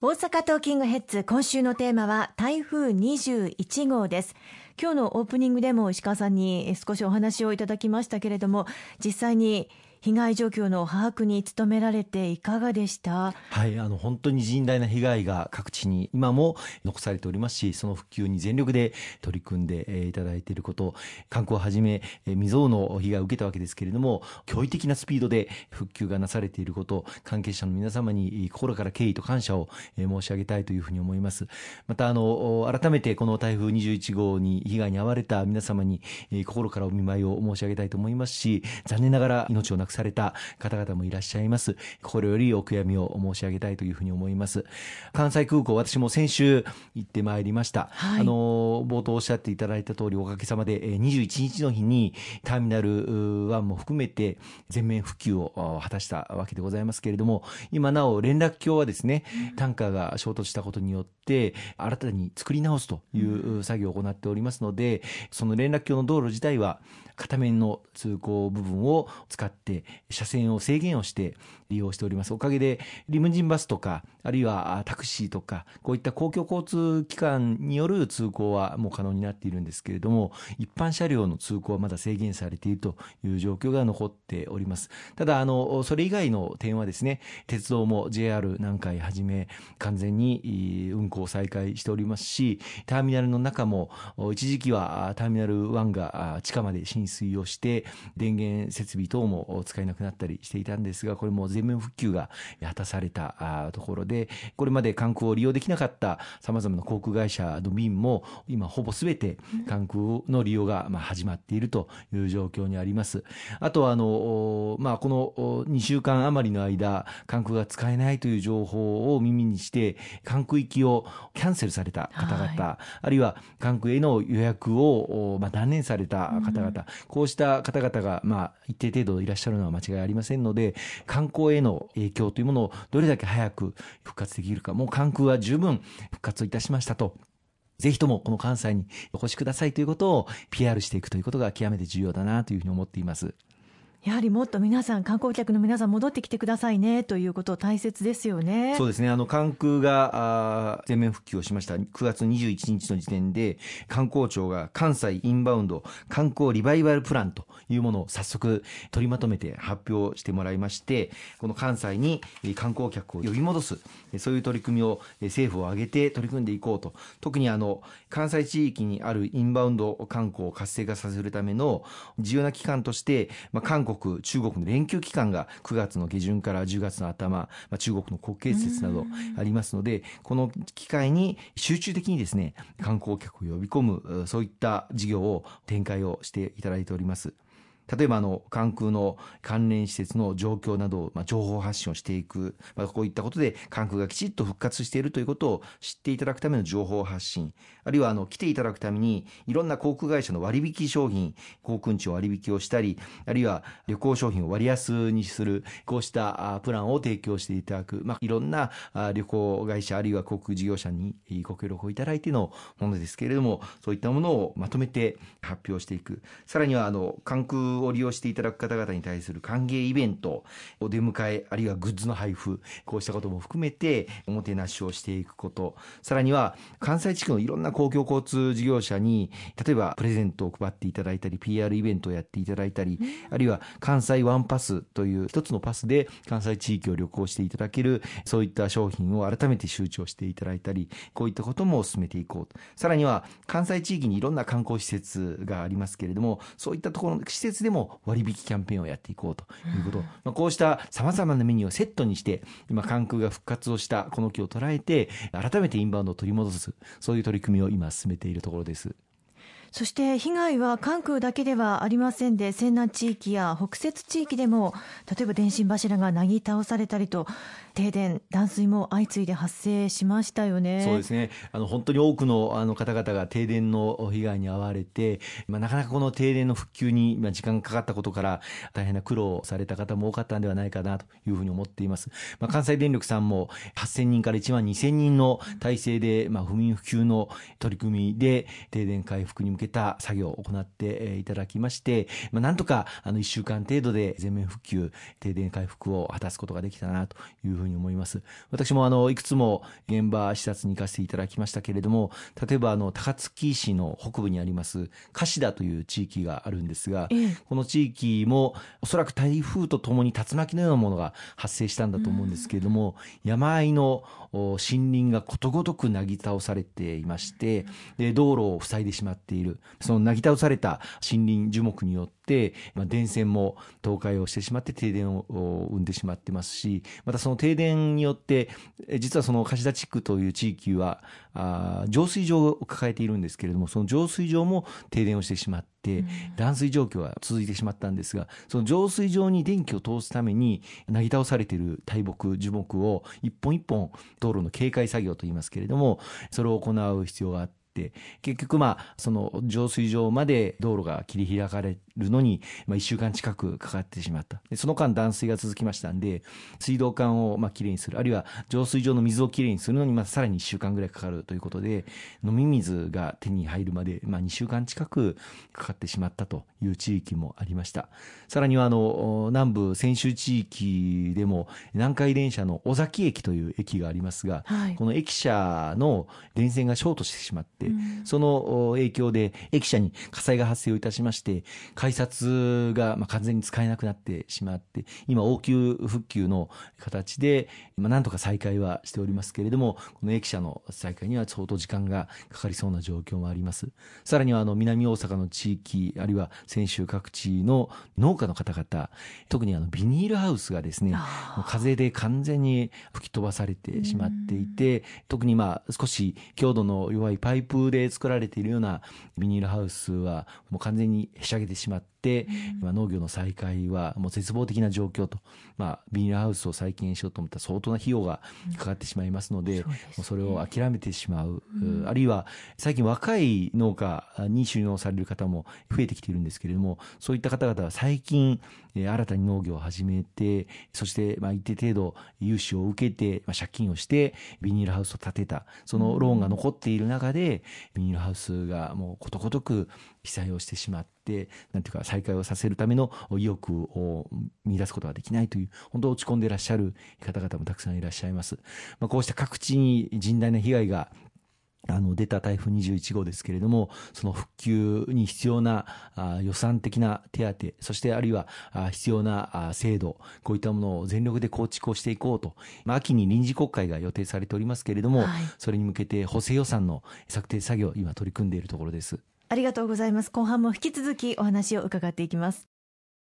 大阪トーキングヘッズ今週のテーマは台風21号です。今日のオープニングでも石川さんに少しお話をいただきましたけれども実際に被害状況の把握に努められていかがでした？はいあの本当に甚大な被害が各地に今も残されておりますしその復旧に全力で取り組んでいただいていること観光をはじめ未曾有の被害を受けたわけですけれども驚異的なスピードで復旧がなされていること関係者の皆様に心から敬意と感謝を申し上げたいというふうに思います。またあの改めてこの台風21号に被害に遭われた皆様に心からお見舞いを申し上げたいと思いますし残念ながら命をなくされた方々もいらっしゃいます。心よりお悔やみを申し上げたいというふうに思います。関西空港、私も先週行ってまいりました。はい、あの、冒頭おっしゃっていただいた通り、おかげさまで21日の日にターミナル1も含めて全面復旧を果たしたわけでございますけれども、今なお連絡橋はですね、タンカーが衝突したことによって、新たに作り直すという作業を行っておりますので、その連絡橋の道路自体は片面の通行部分を使って車線を制限をして利用しております。おかげでリムジンバスとか、あるいはタクシーとか、こういった公共交通機関による通行はもう可能になっているんですけれども、一般車両の通行はまだ制限されているという状況が残っております。ただ、あの、それ以外の点はですね、鉄道も JR 南海はじめ完全に運行再開しておりますし、ターミナルの中も一時期はターミナル1が地下まで浸水をして、電源設備等も使えなくなったりしていたんですが、これも全面復旧が果たされたところで、これまで関空を利用できなかった様々な航空会社の便も、今ほぼ全て関空の利用が始まっているという状況にあります。あとは、あの、まあ、この2週間余りの間、関空が使えないという情報を耳にして、関空行きをキャンセルされた方々、はい、あるいは関空への予約を、まあ、断念された方々、うん、こうした方々が、まあ、一定程度いらっしゃるのは間違いありませんので、観光への影響というものをどれだけ早く復活できるか、もう関空は十分復活をいたしましたと。ぜひともこの関西にお越しくださいということを PR していくということが極めて重要だなというふうに思っています。やはりもっと皆さん、観光客の皆さん、戻ってきてくださいねということ、大切ですよね。そうですね、あの関空が全面復旧をしました、9月21日の時点で、観光庁が関西インバウンド観光リバイバルプランというものを早速取りまとめて発表してもらいまして、この関西に観光客を呼び戻す、そういう取り組みを政府を挙げて取り組んでいこうと、特にあの関西地域にあるインバウンド観光を活性化させるための重要な機関として、まあ、韓国、中国の連休期間が9月の下旬から10月の頭、まあ、中国の国慶節などありますので、この機会に集中的にですね、観光客を呼び込む、そういった事業を展開をしていただいております。例えばあの関空の関連施設の状況などを、まあ、情報発信をしていく、まあ、こういったことで関空がきちっと復活しているということを知っていただくための情報発信あるいはあの来ていただくためにいろんな航空会社の割引商品航空地を割引をしたりあるいは旅行商品を割安にするこうしたプランを提供していただく、まあ、いろんな旅行会社あるいは航空事業者にご協力をいただいてのものですけれどもそういったものをまとめて発表していく。さらにはあの関空を利用していただく方々に対する歓迎イベント、お出迎え、あるいはグッズの配布、こうしたことも含めて、おもてなしをしていくこと、さらには、関西地区のいろんな公共交通事業者に、例えばプレゼントを配っていただいたり、PR イベントをやっていただいたり、あるいは関西ワンパスという一つのパスで関西地域を旅行していただける、そういった商品を改めて周知をしていただいたり、こういったことも進めていこうと。さらには、関西地域にいろんな観光施設がありますけれども、そういったところの施設ででも割引キャンペーンをやっていこうということ、まあ、こうしたさまざまなメニューをセットにして今関空が復活をしたこの機を捉えて改めてインバウンドを取り戻すそういう取り組みを今進めているところです。そして被害は関空だけではありませんで西南地域や北摂地域でも例えば電信柱がなぎ倒されたりと停電、断水も相次いで発生しましたよね。そうですね。あの本当に多くのあの方々が停電の被害に遭われて、まあ、なかなかこの停電の復旧に時間がかかったことから大変な苦労された方も多かったんではないかなというふうに思っています。まあ、関西電力さんも8000人から1万2000人の体制で、まあ、不眠不休の取り組みで停電回復に向けた作業を行っていただきまして、まあ、なんとかあの1週間程度で全面復旧、停電回復を果たすことができたなというふうに思います。私もあのいくつも現場視察に行かせていただきましたけれども、例えばあの高槻市の北部にあります樫田という地域があるんですが、ええ、この地域もおそらく台風とともに竜巻のようなものが発生したんだと思うんですけれども、山あいの森林がことごとくなぎ倒されていまして、で道路を塞いでしまっている。そのなぎ倒された森林樹木によって、まあ、電線も倒壊をしてしまって停電を生んでしまってますし、またその停電によって、実はその貸田地区という地域は、あ浄水場を抱えているんですけれども、その浄水場も停電をしてしまって、断水状況が続いてしまったんですが、その浄水場に電気を通すために、なぎ倒されている大木、樹木を一本一本道路の警戒作業といいますけれども、それを行う必要があって、結局まあ、その浄水場まで道路が切り開かれてるのに、まあ、1週間近くかかってしまった。でその間断水が続きましたんで水道管をまあきれいにする。あるいは浄水場の水をきれいにするのにまあさらに1週間ぐらいかかるということで飲み水が手に入るまで、まあ、2週間近くかかってしまったという地域もありました。さらにはあの南部泉州地域でも南海電車の尾崎駅という駅がありますが、はい、この駅舎の電線がショートしてしまって、うん、その影響で駅舎に火災が発生をいたしまして改札がまあ完全に使えなくなってしまって、今応急復旧の形で、まあなんとか再開はしておりますけれども、この駅舎の再開には相当時間がかかりそうな状況もあります。さらにはあの南大阪の地域、あるいは泉州各地の農家の方々、特にあのビニールハウスがですね、風で完全に吹き飛ばされてしまっていて、特にまあ少し強度の弱いパイプで作られているようなビニールハウスはもう完全にへしゃげてしまって、but 今農業の再開はもう絶望的な状況と、まあ、ビニールハウスを再建しようと思ったら相当な費用がかかってしまいますので、もうそれを諦めてしまう、あるいは最近若い農家に収納される方も増えてきているんですけれども、そういった方々は最近、新たに農業を始めて、そしてまあ一定程度融資を受けて、まあ、借金をしてビニールハウスを建てた、そのローンが残っている中で、ビニールハウスがもうことごとく被災をしてしまって、なんていうか再開をさせるための意欲を見出すことができないという、本当落ち込んでいらっしゃる方々もたくさんいらっしゃいます。まあ、こうした各地に甚大な被害があの出た台風21号ですけれども、その復旧に必要なあ予算的な手当、そしてあるいはあ必要なあ制度、こういったものを全力で構築をしていこうと、まあ、秋に臨時国会が予定されておりますけれども、はい、それに向けて補正予算の策定作業、今取り組んでいるところです。ありがとうございます。後半も引き続きお話を伺っていきます。